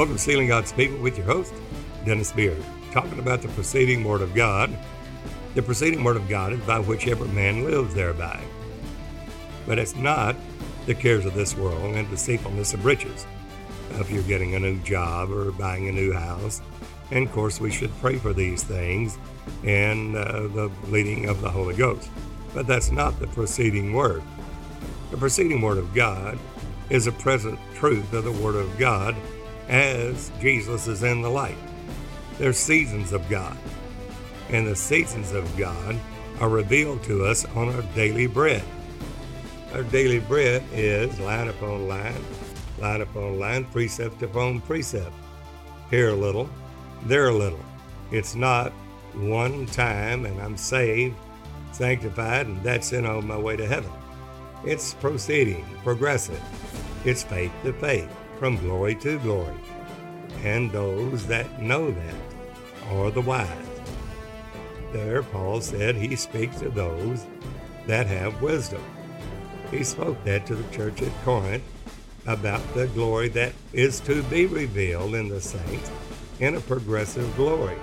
Welcome to Sealing God's People with your host, Dennis Beard, talking about the preceding Word of God. The preceding Word of God is by which every man lives thereby. But it's not the cares of this world and deceitfulness of riches. If you're getting a new job or buying a new house, and of course, we should pray for these things and uh, the leading of the Holy Ghost. But that's not the preceding word. The preceding word of God is a present truth of the word of God as Jesus is in the light. There's seasons of God, and the seasons of God are revealed to us on our daily bread. Our daily bread is line upon line, line upon line, precept upon precept. Here a little, there a little. It's not one time and I'm saved, sanctified, and that's it on my way to heaven. It's proceeding, progressive. It's faith to faith, from glory to glory. And those that know that are the wise. There, Paul said he speaks to those that have wisdom. He spoke that to the church at Corinth about the glory that is to be revealed in the saints in a progressive glory.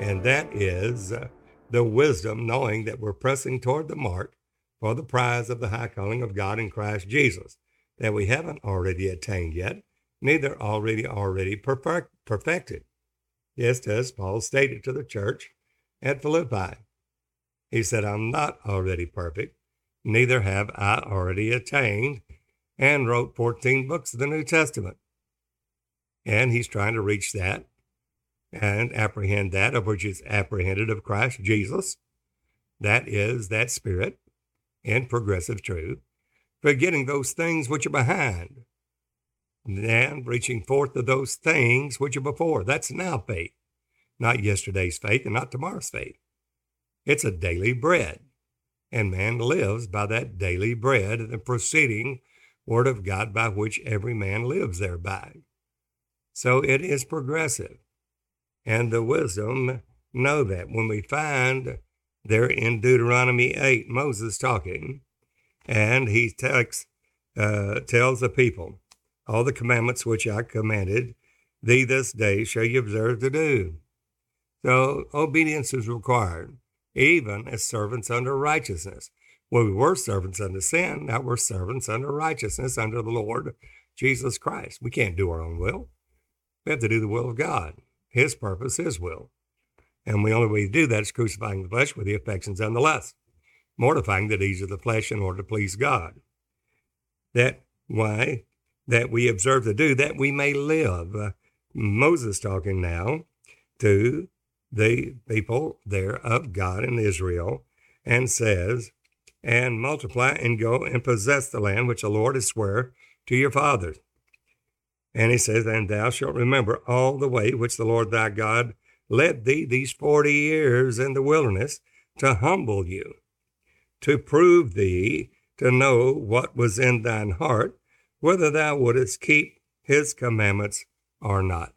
And that is uh, the wisdom knowing that we're pressing toward the mark for the prize of the high calling of God in Christ Jesus, that we haven't already attained yet, neither already already perfect, perfected. Just as Paul stated to the church at Philippi. He said, I'm not already perfect, neither have I already attained, and wrote 14 books of the New Testament. And he's trying to reach that and apprehend that of which is apprehended of Christ Jesus. That is that spirit in progressive truth, forgetting those things which are behind, and reaching forth to those things which are before. That's now faith, not yesterday's faith and not tomorrow's faith. It's a daily bread, and man lives by that daily bread, and the proceeding word of God by which every man lives thereby. So it is progressive. And the wisdom know that. When we find there in Deuteronomy 8, Moses talking, and he uh, tells the people, All the commandments which I commanded thee this day shall you observe to do. So obedience is required, even as servants under righteousness. Well, we were servants under sin, now we're servants under righteousness under the Lord Jesus Christ. We can't do our own will. We have to do the will of God, His purpose, His will. And the only way to do that is crucifying the flesh with the affections and the lusts, mortifying the deeds of the flesh in order to please God. That why that we observe to do that we may live. Uh, Moses talking now to the people there of God in Israel and says, and multiply and go and possess the land which the Lord has swear to your fathers and he says, And thou shalt remember all the way which the Lord thy God led thee these forty years in the wilderness to humble you, to prove thee to know what was in thine heart, whether thou wouldest keep his commandments or not.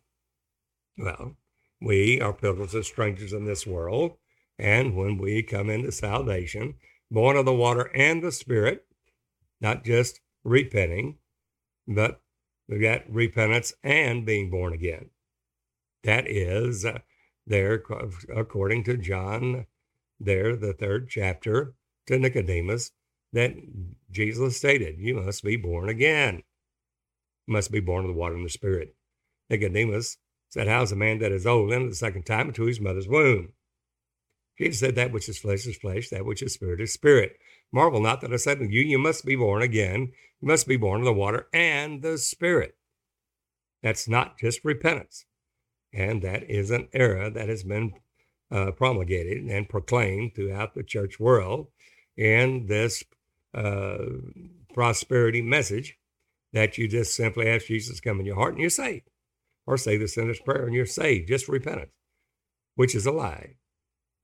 Well, we are pilgrims and strangers in this world, and when we come into salvation, born of the water and the Spirit, not just repenting, but We've got repentance and being born again. That is uh, there, according to John, there, the third chapter to Nicodemus, that Jesus stated, You must be born again. You must be born of the water and the Spirit. Nicodemus said, How's a man that is old in the second time into his mother's womb? Jesus said, That which is flesh is flesh, that which is spirit is spirit. Marvel not that I said to you, You must be born again. You must be born of the water and the Spirit. That's not just repentance. And that is an error that has been uh, promulgated and proclaimed throughout the church world in this uh, prosperity message that you just simply ask Jesus to come in your heart and you're saved. Or say the sinner's prayer and you're saved, just repentance, which is a lie.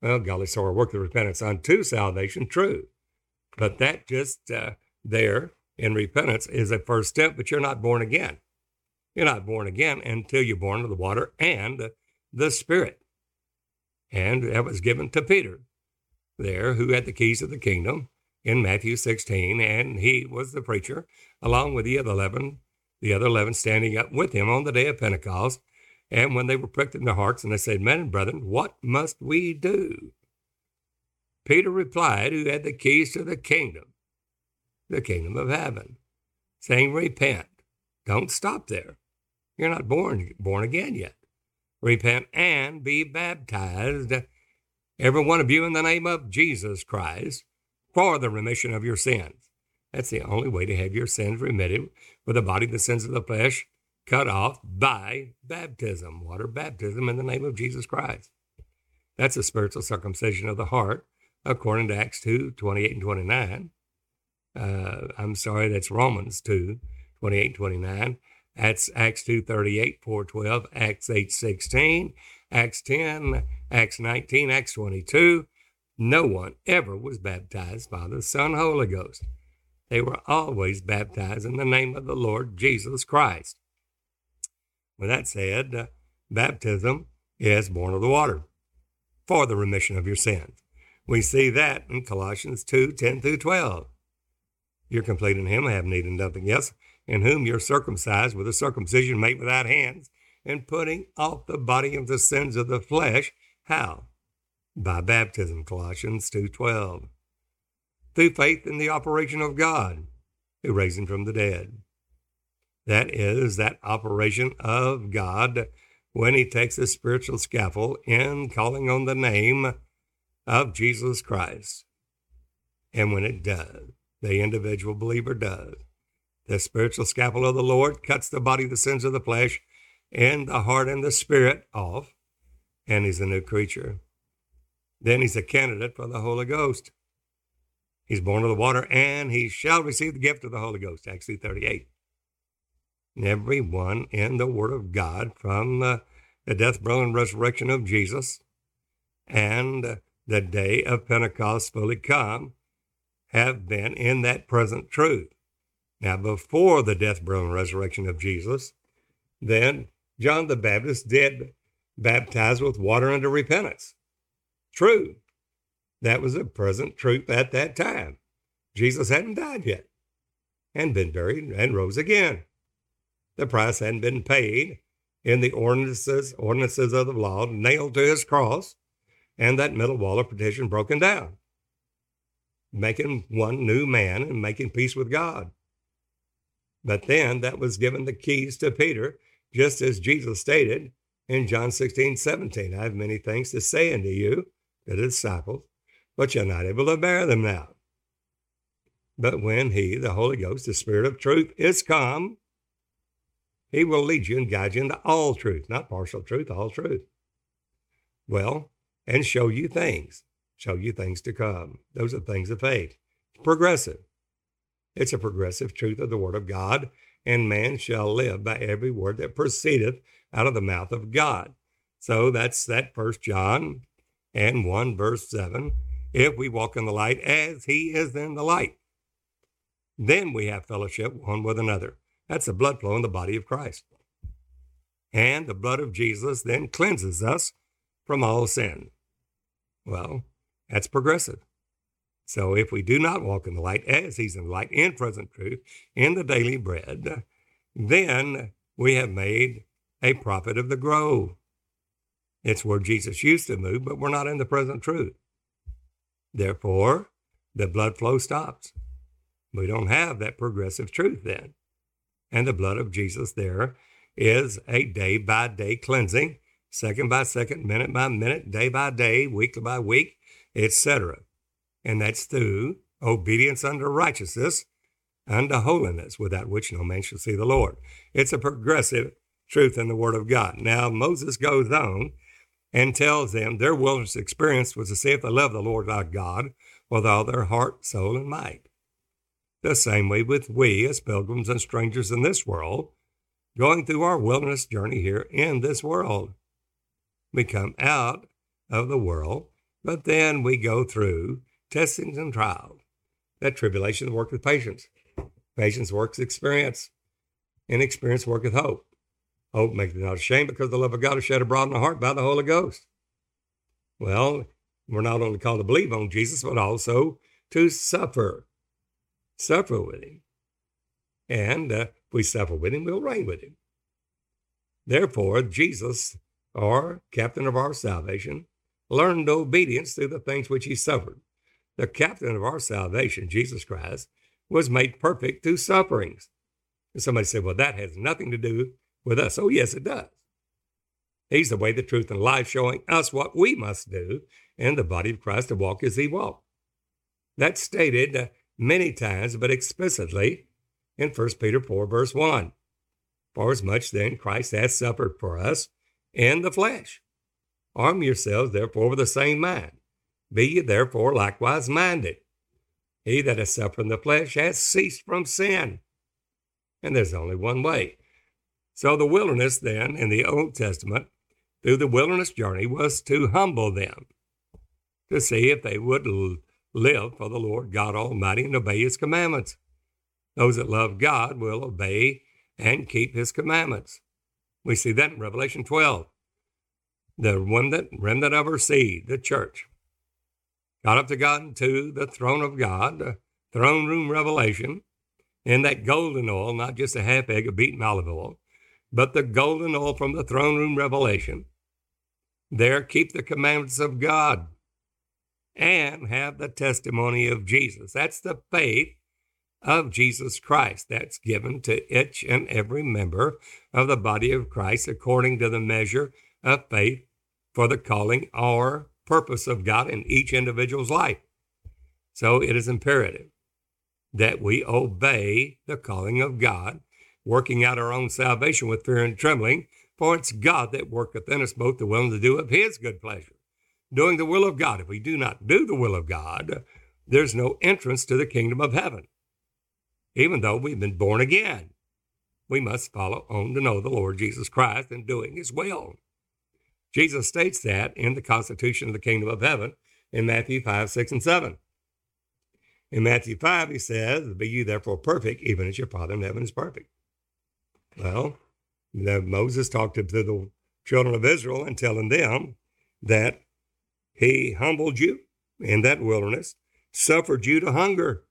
Well, golly, so I work the repentance unto salvation, true. But that just uh, there in repentance is a first step, but you're not born again. You're not born again until you're born of the water and the Spirit. And that was given to Peter there, who had the keys of the kingdom in Matthew 16, and he was the preacher, along with the other 11 the other eleven standing up with him on the day of Pentecost. And when they were pricked in their hearts, and they said, Men and brethren, what must we do? Peter replied, who had the keys to the kingdom, the kingdom of heaven, saying, Repent. Don't stop there. You're not born, born again yet. Repent and be baptized, every one of you, in the name of Jesus Christ, for the remission of your sins. That's the only way to have your sins remitted with the body, the sins of the flesh cut off by baptism, water baptism in the name of Jesus Christ. That's a spiritual circumcision of the heart, according to Acts 2 28 and 29. Uh, I'm sorry, that's Romans 2 28 and 29. That's Acts 2 38, 4 12, Acts 8 16, Acts 10, Acts 19, Acts 22. No one ever was baptized by the Son, Holy Ghost. They were always baptized in the name of the Lord Jesus Christ. With that said, uh, baptism is born of the water for the remission of your sins. We see that in Colossians 2 10 through 12. You're complete in him, have need of nothing else, in whom you're circumcised with a circumcision made without hands, and putting off the body of the sins of the flesh. How? By baptism, Colossians 2.12. Through faith in the operation of God, who raised him from the dead. That is that operation of God when he takes the spiritual scalpel in calling on the name of Jesus Christ. And when it does, the individual believer does, the spiritual scalpel of the Lord cuts the body, of the sins of the flesh, and the heart and the spirit off, and he's a new creature. Then he's a candidate for the Holy Ghost. He's born of the water, and he shall receive the gift of the Holy Ghost. Acts 38. Everyone in the Word of God from the, the death, burial, and resurrection of Jesus and the day of Pentecost fully come have been in that present truth. Now, before the death, burial, and resurrection of Jesus, then John the Baptist did baptize with water unto repentance. True. That was a present truth at that time. Jesus hadn't died yet and been buried and rose again. The price hadn't been paid in the ordinances, ordinances of the law nailed to his cross and that middle wall of partition broken down, making one new man and making peace with God. But then that was given the keys to Peter, just as Jesus stated in John 16, 17. I have many things to say unto you, the disciples, but you're not able to bear them now. But when He, the Holy Ghost, the Spirit of truth, is come, He will lead you and guide you into all truth, not partial truth, all truth. Well, and show you things, show you things to come. Those are things of faith. It's Progressive. It's a progressive truth of the Word of God, and man shall live by every word that proceedeth out of the mouth of God. So that's that first John and 1 verse 7. If we walk in the light as he is in the light, then we have fellowship one with another. That's the blood flow in the body of Christ. And the blood of Jesus then cleanses us from all sin. Well, that's progressive. So if we do not walk in the light as he's in the light in present truth, in the daily bread, then we have made a prophet of the grove. It's where Jesus used to move, but we're not in the present truth. Therefore, the blood flow stops. We don't have that progressive truth then. And the blood of Jesus there is a day by day cleansing, second by second, minute by minute, day by day, week by week, etc and that's through obedience unto righteousness, unto holiness, without which no man shall see the Lord. It's a progressive truth in the Word of God. Now, Moses goes on and tells them their wilderness experience was to see if they love the Lord thy God with all their heart, soul, and might. The same way with we as pilgrims and strangers in this world, going through our wilderness journey here in this world. We come out of the world, but then we go through testings and trials. That tribulation worked with patience. Patience works experience, and experience worketh hope. Hope maketh not ashamed because the love of God is shed abroad in the heart by the Holy Ghost. Well, we're not only called to believe on Jesus, but also to suffer. Suffer with him. And uh, If we suffer with him, we'll reign with him. Therefore, Jesus, our captain of our salvation, learned obedience through the things which he suffered. The captain of our salvation, Jesus Christ, was made perfect through sufferings. And somebody said, well, that has nothing to do with us. Oh, yes, it does. He's the way, the truth, and life, showing us what we must do in the body of Christ to walk as he walked. That's stated many times, but explicitly in 1 Peter 4, verse 1. For as much then Christ hath suffered for us in the flesh. Arm yourselves therefore with the same mind. Be ye therefore likewise minded. He that is in the flesh has ceased from sin. And there's only one way. So the wilderness then in the Old Testament, through the wilderness journey, was to humble them, to see if they would live for the Lord God Almighty and obey his commandments. Those that love God will obey and keep his commandments. We see that in Revelation 12. The remnant, remnant of her seed, the church, got up to God to the throne of God, the throne room revelation, and that golden oil, not just a half egg of beaten olive oil, but the golden oil from the throne room revelation. There, keep the commandments of God and have the testimony of Jesus. That's the faith of Jesus Christ that's given to each and every member of the body of Christ according to the measure of faith for the calling or purpose of God in each individual's life. So it is imperative that we obey the calling of God, working out our own salvation with fear and trembling, for it's God that worketh in us both the will and to do of his good pleasure. Doing the will of God. If we do not do the will of God, there's no entrance to the kingdom of heaven even though we've been born again. We must follow on to know the Lord Jesus Christ and doing his will. Jesus states that in the Constitution of the Kingdom of Heaven in Matthew 5, 6, and 7. In Matthew 5, he says, Be ye therefore perfect, even as your Father in heaven is perfect. Well, Moses talked to the children of Israel and telling them that he humbled you in that wilderness, suffered you to hunger,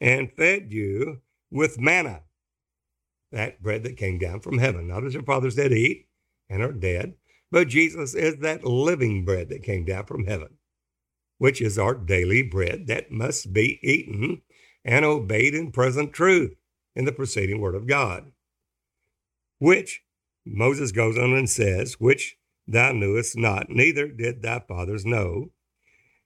and fed you with manna, that bread that came down from heaven, not as your fathers did eat and are dead, but Jesus is that living bread that came down from heaven, which is our daily bread that must be eaten and obeyed in present truth in the preceding word of God, which Moses goes on and says, which thou knewest not, neither did thy fathers know,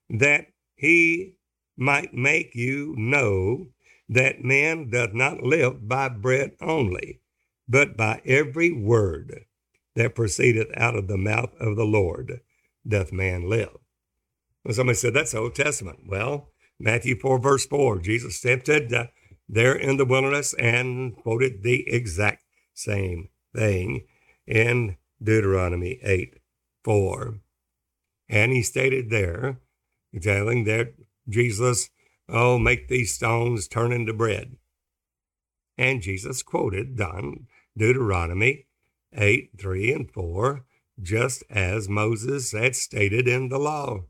that he might make you know that man doth not live by bread only, but by every word that proceedeth out of the mouth of the Lord doth man live. Well, somebody said that's the Old Testament. Well, Matthew 4, verse 4, Jesus tempted uh, there in the wilderness and quoted the exact same thing in Deuteronomy 8, 4. And he stated there, telling that Jesus, oh, make these stones turn into bread. And Jesus quoted Don Deuteronomy 8, 3, and 4, just as Moses had stated in the law.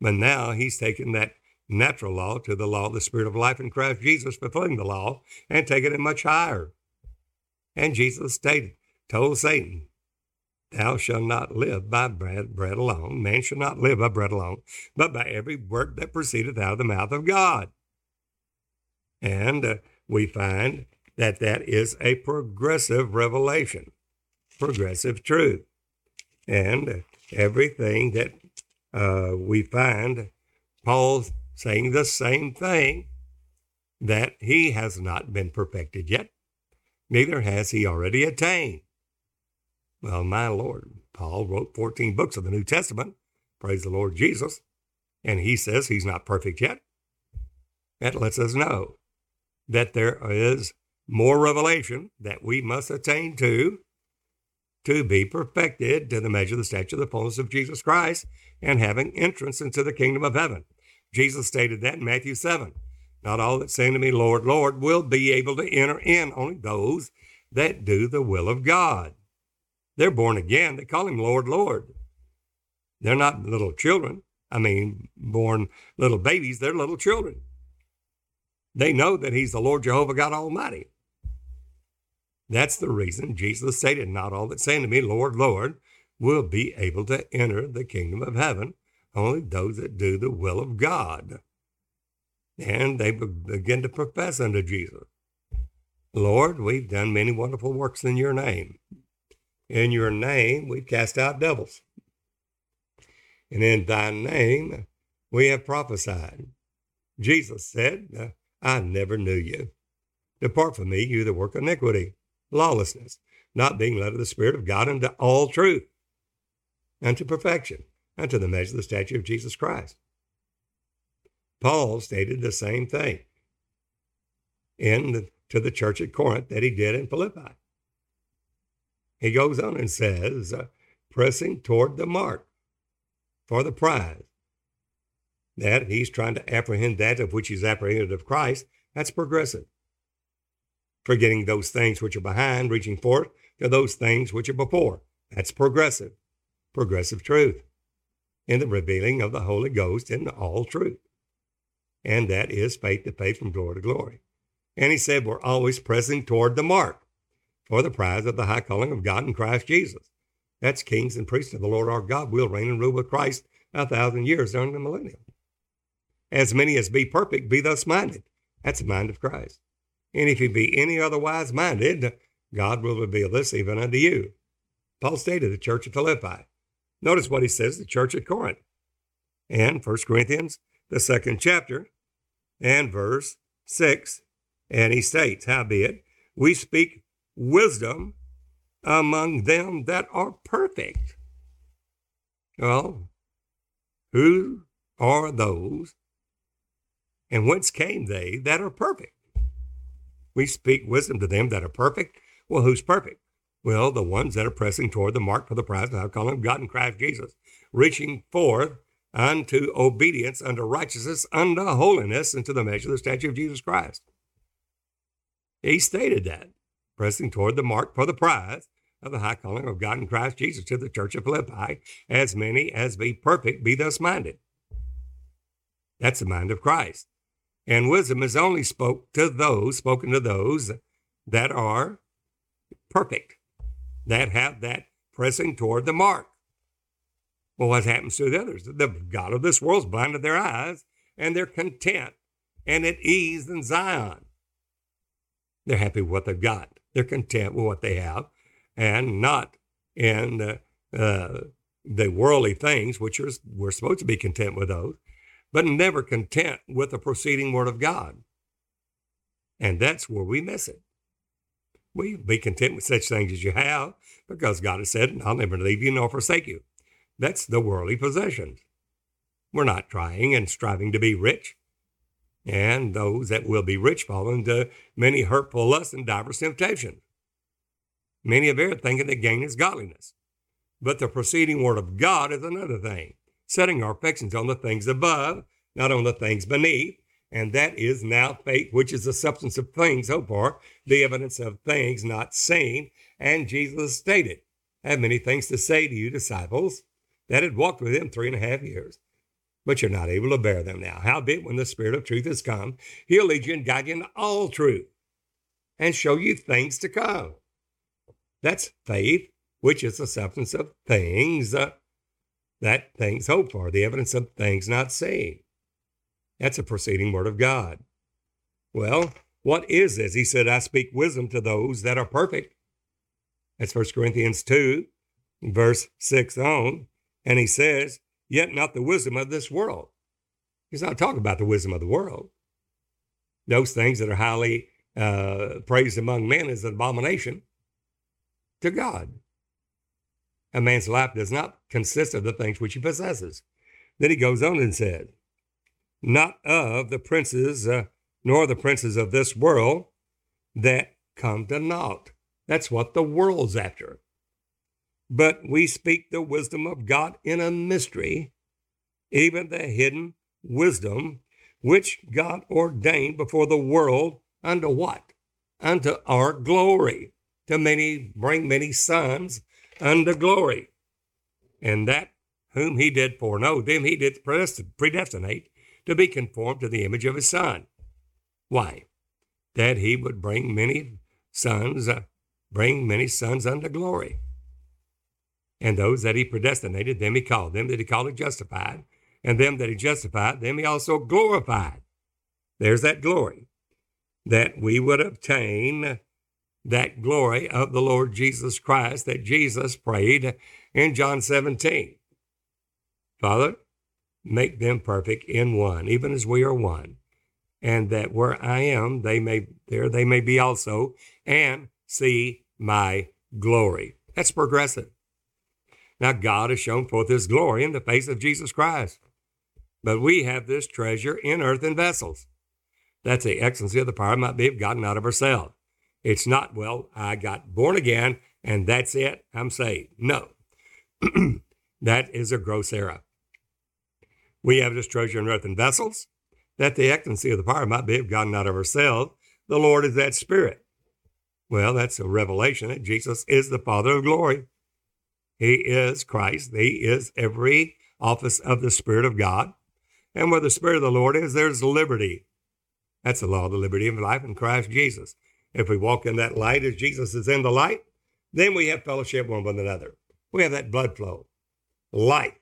But now he's taken that natural law to the law of the Spirit of life in Christ Jesus, fulfilling the law and taking it much higher. And Jesus stated, told Satan, Thou shalt not live by bread, bread alone. Man shall not live by bread alone, but by every word that proceedeth out of the mouth of God. And uh, we find that that is a progressive revelation, progressive truth. And everything that uh, we find Paul saying the same thing that he has not been perfected yet, neither has he already attained. Well, my Lord, Paul wrote 14 books of the New Testament. Praise the Lord Jesus. And he says he's not perfect yet. That lets us know that there is more revelation that we must attain to to be perfected to the measure of the stature of the fullness of Jesus Christ and having entrance into the kingdom of heaven. Jesus stated that in Matthew 7. Not all that say unto me, Lord, Lord, will be able to enter in, only those that do the will of God. They're born again. They call him Lord, Lord. They're not little children. I mean, born little babies, they're little children. They know that he's the Lord Jehovah God Almighty. That's the reason Jesus stated, Not all that say to me, Lord, Lord, will be able to enter the kingdom of heaven, only those that do the will of God. And they begin to profess unto Jesus, Lord, we've done many wonderful works in your name. In your name, we've cast out devils. And in thy name, we have prophesied. Jesus said, I never knew you. Depart from me, you that work iniquity lawlessness, not being led of the Spirit of God unto all truth, unto perfection, unto the measure of the stature of Jesus Christ. Paul stated the same thing in the, to the church at Corinth that he did in Philippi. He goes on and says, uh, pressing toward the mark for the prize. That he's trying to apprehend that of which he's apprehended of Christ. That's progressive forgetting those things which are behind, reaching forth to those things which are before. That's progressive, progressive truth in the revealing of the Holy Ghost in all truth. And that is faith to faith from glory to glory. And he said, We're always pressing toward the mark for the prize of the high calling of God in Christ Jesus. That's kings and priests of the Lord our God will reign and rule with Christ a thousand years during the millennium. As many as be perfect, be thus minded. That's the mind of Christ. And if you be any otherwise minded, God will reveal this even unto you. Paul stated the church of Philippi. Notice what he says, the church at Corinth. And 1 Corinthians, the second chapter, and verse 6. And he states, Howbeit, we speak wisdom among them that are perfect. Well, who are those, and whence came they that are perfect? We speak wisdom to them that are perfect. Well, who's perfect? Well, the ones that are pressing toward the mark for the prize of the high calling of God in Christ Jesus, reaching forth unto obedience, unto righteousness, unto holiness, into the measure of the statue of Jesus Christ. He stated that, pressing toward the mark for the prize of the high calling of God in Christ Jesus to the church of Philippi, as many as be perfect be thus minded. That's the mind of Christ. And wisdom is only spoke to those, spoken to those that are perfect, that have that pressing toward the mark. Well, what happens to the others? The God of this world's blinded their eyes, and they're content and at ease in Zion. They're happy with what they've got. They're content with what they have, and not in uh, uh, the worldly things, which are, we're supposed to be content with those, but never content with the proceeding word of God. And that's where we miss it. We be content with such things as you have because God has said, I'll never leave you nor forsake you. That's the worldly possessions. We're not trying and striving to be rich. And those that will be rich fall into many hurtful lusts and diverse temptations. Many have erred thinking that gain is godliness. But the proceeding word of God is another thing setting our affections on the things above, not on the things beneath. And that is now faith, which is the substance of things hoped for, the evidence of things not seen. And Jesus stated, I have many things to say to you, disciples, that had walked with him three and a half years. But you're not able to bear them now. Howbeit, when the Spirit of truth has come, he'll lead you and guide you into all truth and show you things to come. That's faith, which is the substance of things uh, that things hoped for, the evidence of things not seen. That's a proceeding word of God. Well, what is this? He said, I speak wisdom to those that are perfect. That's 1 Corinthians 2, verse 6 on. And he says, Yet not the wisdom of this world. He's not talking about the wisdom of the world. Those things that are highly uh, praised among men is an abomination to God. A man's life does not consist of the things which he possesses. Then he goes on and said, Not of the princes, uh, nor the princes of this world that come to naught. That's what the world's after. But we speak the wisdom of God in a mystery, even the hidden wisdom which God ordained before the world unto what? Unto our glory, to many bring many sons unto glory. And that whom he did foreknow, them he did predestinate to be conformed to the image of his son. Why? That he would bring many sons, uh, bring many sons unto glory. And those that he predestinated, them he called. Them that he called, he justified. And them that he justified, them he also glorified. There's that glory. That we would obtain that glory of the Lord Jesus Christ that Jesus prayed in John 17. Father, make them perfect in one, even as we are one. And that where I am, they may there they may be also, and see my glory. That's progressive. Now God has shown forth his glory in the face of Jesus Christ. But we have this treasure in earthen vessels. That's the excellency of the power might be of God, not of ourselves. It's not, well, I got born again and that's it, I'm saved. No. that is a gross error. We have this treasure in earthen vessels, that the excellency of the power might be of God, not of ourselves. The Lord is that Spirit. Well, that's a revelation that Jesus is the Father of glory. He is Christ. He is every office of the Spirit of God. And where the Spirit of the Lord is, there's liberty. That's the law of the liberty of life in Christ Jesus. If we walk in that light as Jesus is in the light, then we have fellowship one with another. We have that blood flow, life,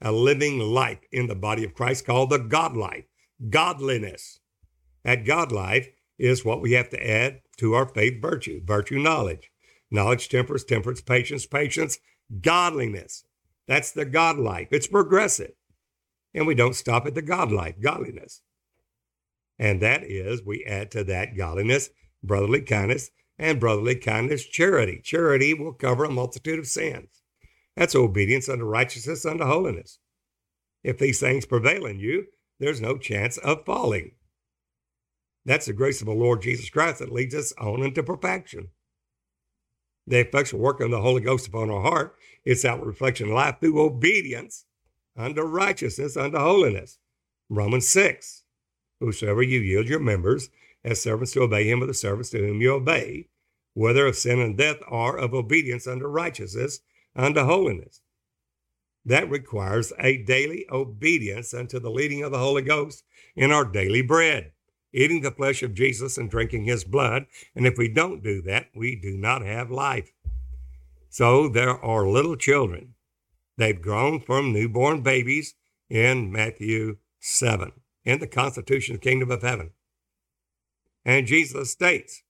a living life in the body of Christ called the God life, godliness. That God life is what we have to add to our faith virtue, virtue knowledge, knowledge, temperance, temperance, patience, patience, godliness. That's the God life. It's progressive. And we don't stop at the God life, godliness. And that is, we add to that godliness brotherly kindness, and brotherly kindness, charity. Charity will cover a multitude of sins. That's obedience unto righteousness, unto holiness. If these things prevail in you, there's no chance of falling. That's the grace of the Lord Jesus Christ that leads us on into perfection. The effectual work of the Holy Ghost upon our heart is outward reflection of life through obedience unto righteousness, unto holiness. Romans 6. Whosoever you yield your members as servants to obey him with the servants to whom you obey, whether of sin and death or of obedience unto righteousness, unto holiness. That requires a daily obedience unto the leading of the Holy Ghost in our daily bread, eating the flesh of Jesus and drinking his blood. And if we don't do that, we do not have life. So there are little children. They've grown from newborn babies in Matthew 7 in the constitution of the kingdom of heaven. And Jesus states,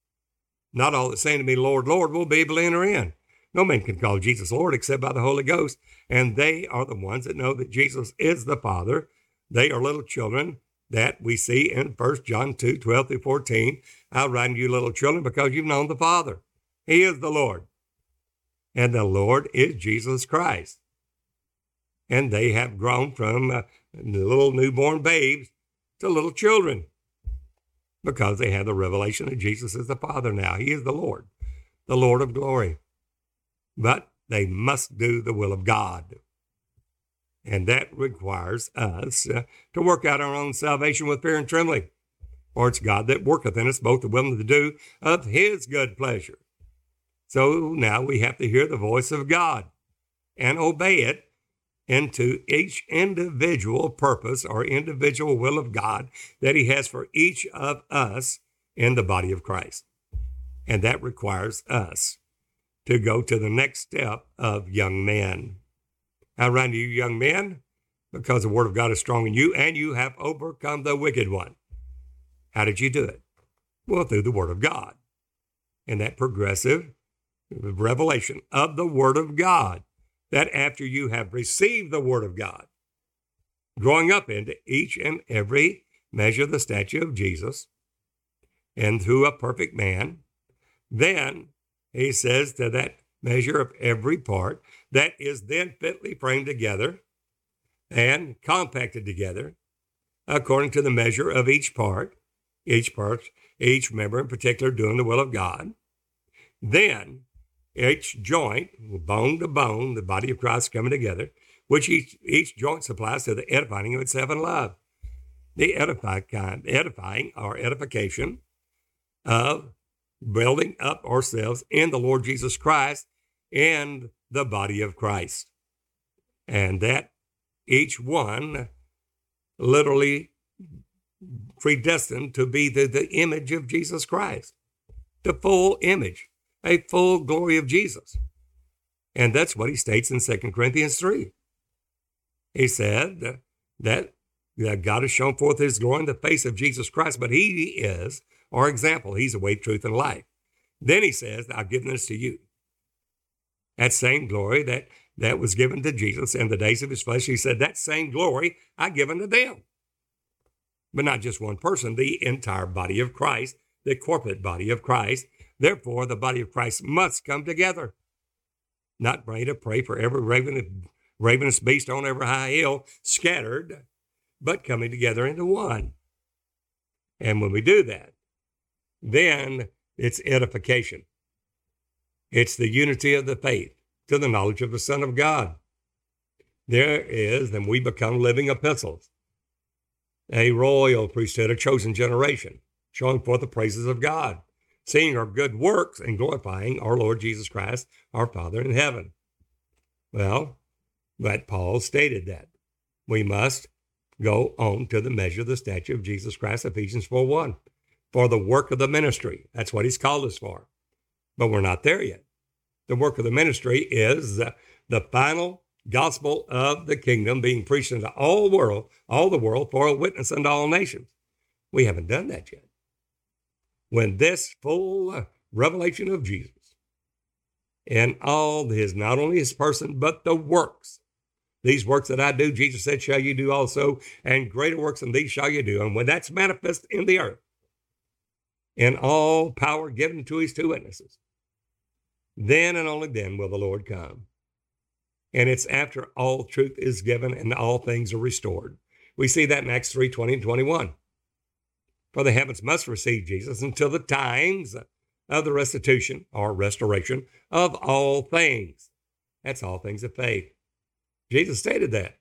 Not all that say to me, Lord, Lord, will be able to enter in. No man can call Jesus Lord except by the Holy Ghost. And they are the ones that know that Jesus is the Father. They are little children that we see in 1 John 2 12 through 14. I'll write you little children because you've known the Father. He is the Lord. And the Lord is Jesus Christ. And they have grown from uh, little newborn babes to little children because they have the revelation that Jesus is the Father now. He is the Lord, the Lord of glory. But they must do the will of God. And that requires us uh, to work out our own salvation with fear and trembling. For it's God that worketh in us both the will to do of his good pleasure. So now we have to hear the voice of God and obey it into each individual purpose or individual will of God that He has for each of us in the body of Christ. And that requires us to go to the next step of young men. I run to you, young men, because the word of God is strong in you and you have overcome the wicked one. How did you do it? Well, through the word of God. And that progressive revelation of the word of God that after you have received the Word of God, growing up into each and every measure of the statue of Jesus, and through a perfect man, then he says to that measure of every part that is then fitly framed together and compacted together according to the measure of each part, each part, each member in particular doing the will of God. Then each joint, bone to bone, the body of Christ coming together, which each, each joint supplies to the edifying of itself in love. The edifying kind, edifying or edification of building up ourselves in the Lord Jesus Christ and the body of Christ. And that each one literally predestined to be the, the image of Jesus Christ, the full image, a full glory of Jesus. And that's what he states in 2 Corinthians 3. He said that that God has shown forth his glory in the face of Jesus Christ, but he is our example. He's the way, truth, and life. Then he says, I've given this to you. That same glory that, that was given to Jesus in the days of his flesh, he said, that same glory I've given to them. But not just one person, the entire body of Christ, the corporate body of Christ. Therefore, the body of Christ must come together. Not ready to pray for every raven, ravenous beast on every high hill scattered, but coming together into one. And when we do that, then it's edification. It's the unity of the faith to the knowledge of the Son of God. There is, then we become living epistles, a royal priesthood, a chosen generation, showing forth the praises of God, seeing our good works and glorifying our Lord Jesus Christ, our Father in heaven. Well, but Paul stated that we must go on to the measure of the stature of Jesus Christ, Ephesians 4 1 for the work of the ministry. That's what he's called us for. But we're not there yet. The work of the ministry is the, the final gospel of the kingdom being preached into all world, all the world for a witness unto all nations. We haven't done that yet. When this full revelation of Jesus and all his, not only his person, but the works, these works that I do, Jesus said, shall you do also, and greater works than these shall you do. And when that's manifest in the earth, and all power given to his two witnesses. Then and only then will the Lord come. And it's after all truth is given and all things are restored. We see that in Acts 3 20 and 21. For the heavens must receive Jesus until the times of the restitution or restoration of all things. That's all things of faith. Jesus stated that.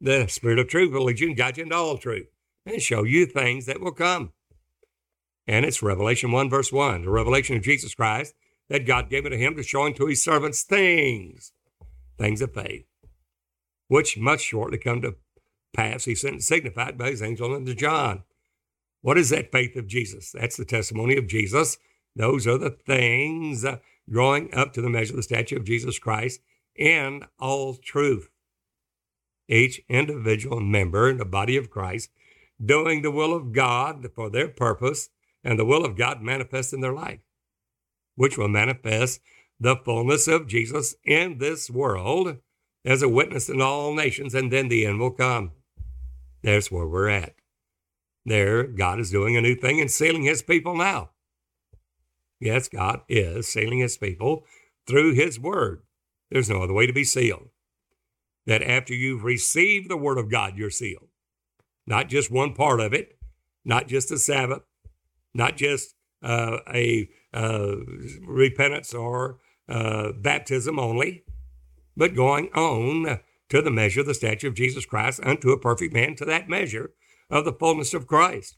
The Spirit of truth will lead you and guide you into all truth and show you things that will come. And it's Revelation 1, verse 1, the revelation of Jesus Christ that God gave it to him to show unto his servants things, things of faith, which must shortly come to pass. He sent signified by his angel unto John. What is that faith of Jesus? That's the testimony of Jesus. Those are the things uh, growing up to the measure of the stature of Jesus Christ in all truth. Each individual member in the body of Christ doing the will of God for their purpose and the will of God manifest in their life, which will manifest the fullness of Jesus in this world as a witness in all nations, and then the end will come. There's where we're at. There, God is doing a new thing and sealing his people now. Yes, God is sealing his people through his word. There's no other way to be sealed. That after you've received the word of God, you're sealed. Not just one part of it, not just the Sabbath, not just uh, a uh, repentance or uh, baptism only, but going on to the measure of the stature of Jesus Christ unto a perfect man to that measure of the fullness of Christ.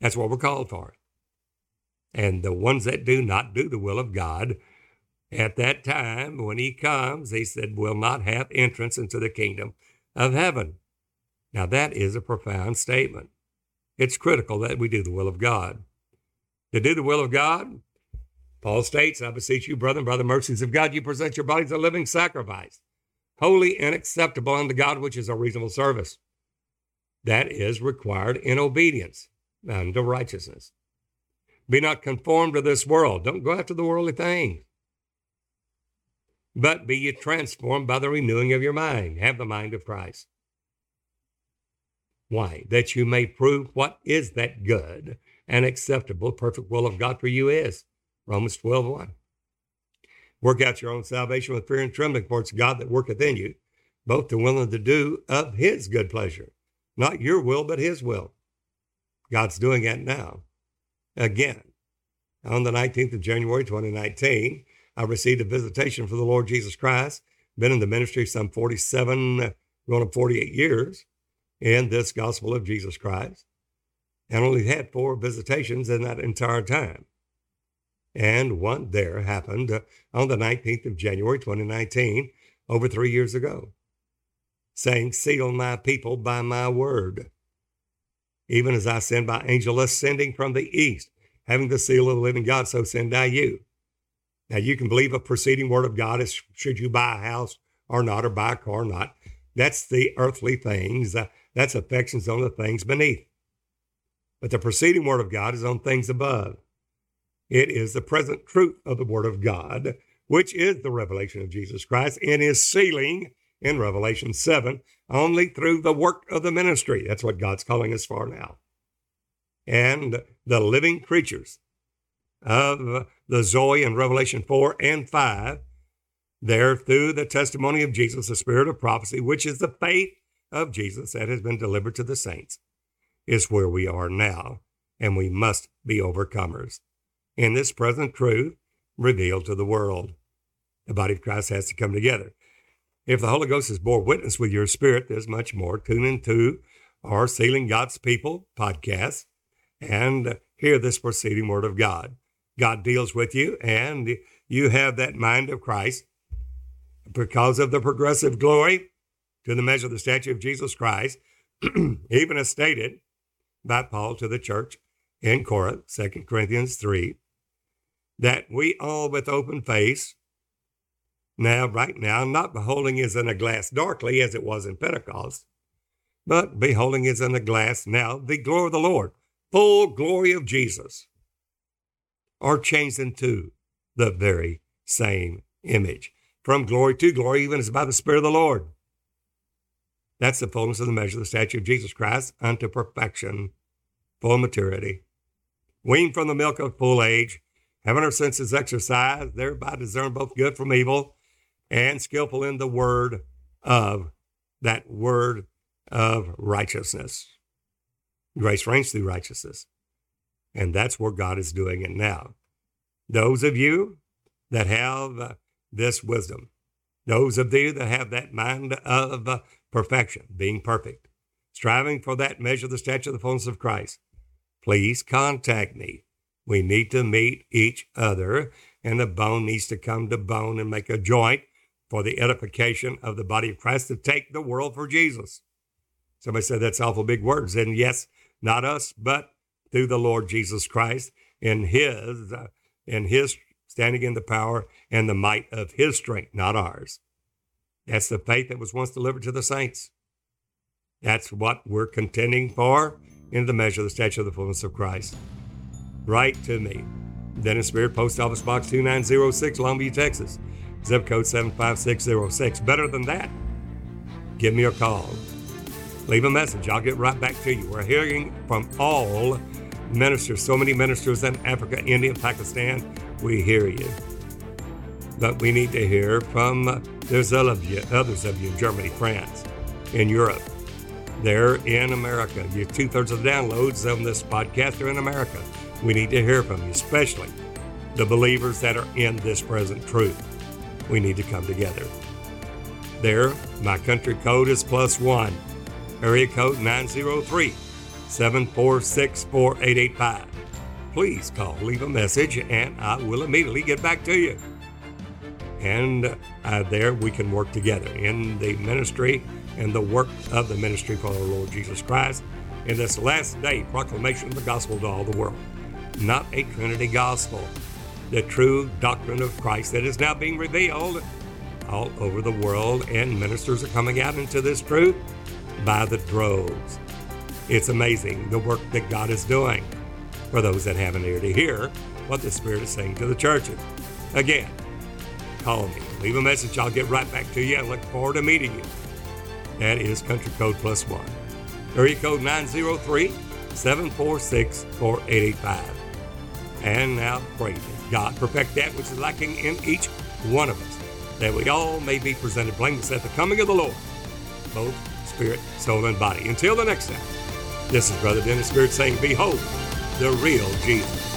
That's what we're called for. And the ones that do not do the will of God, at that time when he comes, he said, will not have entrance into the kingdom of heaven. Now, that is a profound statement. It's critical that we do the will of God to do the will of God. Paul states, I beseech you, brethren, by the mercies of God, you present your bodies a living sacrifice, holy and acceptable unto God, which is a reasonable service. That is required in obedience unto righteousness. Be not conformed to this world. Don't go after the worldly things. But be ye transformed by the renewing of your mind. Have the mind of Christ. Why? That you may prove what is that good and acceptable, perfect will of God for you is. Romans 12, 1. Work out your own salvation with fear and trembling, for it's God that worketh in you, both to will and to do of his good pleasure. Not your will, but his will. God's doing it now. Again, on the 19th of January 2019, I received a visitation from the Lord Jesus Christ. Been in the ministry some 47, going on 48 years in this gospel of Jesus Christ and only had four visitations in that entire time. And one there happened on the 19th of January 2019, over three years ago, saying, Seal my people by my word. even as I send my angel ascending from the east, having the seal of the living God, so send I you. Now you can believe a preceding word of God is should you buy a house or not, or buy a car or not. That's the earthly things. Uh, that's affections on the things beneath. But the preceding word of God is on things above. It is the present truth of the word of God, which is the revelation of Jesus Christ and is sealing in Revelation 7 only through the work of the ministry. That's what God's calling us for now. And the living creatures of the Zoe in Revelation 4 and 5, there through the testimony of Jesus, the spirit of prophecy, which is the faith of Jesus that has been delivered to the saints, is where we are now. And we must be overcomers. In this present truth revealed to the world, the body of Christ has to come together. If the Holy Ghost has bore witness with your spirit, there's much more. Tune into our Sealing God's People podcast and hear this proceeding word of God. God deals with you, and you have that mind of Christ because of the progressive glory to the measure of the statue of Jesus Christ, even as stated by Paul to the church in Corinth, 2 Corinthians 3, that we all with open face, now, right now, not beholding as in a glass darkly as it was in Pentecost, but beholding as in a glass now the glory of the Lord, full glory of Jesus, are changed into the very same image. From glory to glory, even as by the Spirit of the Lord. That's the fullness of the measure of the statue of Jesus Christ unto perfection, full maturity. Weaned from the milk of full age, having our senses exercised, thereby discern both good from evil, and skillful in the word of that word of righteousness. Grace reigns through righteousness. And that's where God is doing it now. Those of you that have this wisdom, those of you that have that mind of perfection, being perfect, striving for that measure the stature of the fullness of Christ, please contact me. We need to meet each other, and the bone needs to come to bone and make a joint for the edification of the body of Christ to take the world for Jesus. Somebody said that's awful big words. And yes, not us, but through the Lord Jesus Christ in his, uh, in his standing in the power and the might of his strength, not ours. That's the faith that was once delivered to the saints. That's what we're contending for in the measure of the stature of the fullness of Christ. Write to me. Dennis Spirit, Post Office Box 2906, Longview, Texas zip code 75606. Better than that, give me a call. Leave a message. I'll get right back to you. We're hearing from all ministers, so many ministers in Africa, India, Pakistan. We hear you. But we need to hear from, there's others of you in Germany, France, in Europe. They're in America. You two thirds of the downloads of this podcast are in America. We need to hear from you, especially the believers that are in this present truth we need to come together. There, my country code is plus one, area code 903 746 4885. Please call, leave a message, and I will immediately get back to you. And uh, there we can work together in the ministry and the work of the ministry for our Lord Jesus Christ in this last day proclamation of the gospel to all the world. Not a Trinity gospel, the true doctrine of Christ that is now being revealed all over the world, and ministers are coming out into this truth by the droves. It's amazing the work that God is doing for those that have an ear to hear what the Spirit is saying to the churches. Again, call me, leave a message, I'll get right back to you. I look forward to meeting you. That is country code plus one. Area code 903 746 4885. And now pray God perfect that which is lacking in each one of us, that we all may be presented blameless at the coming of the Lord, both spirit, soul, and body. Until the next time, this is Brother Dennis Spirit saying, Behold, the real Jesus.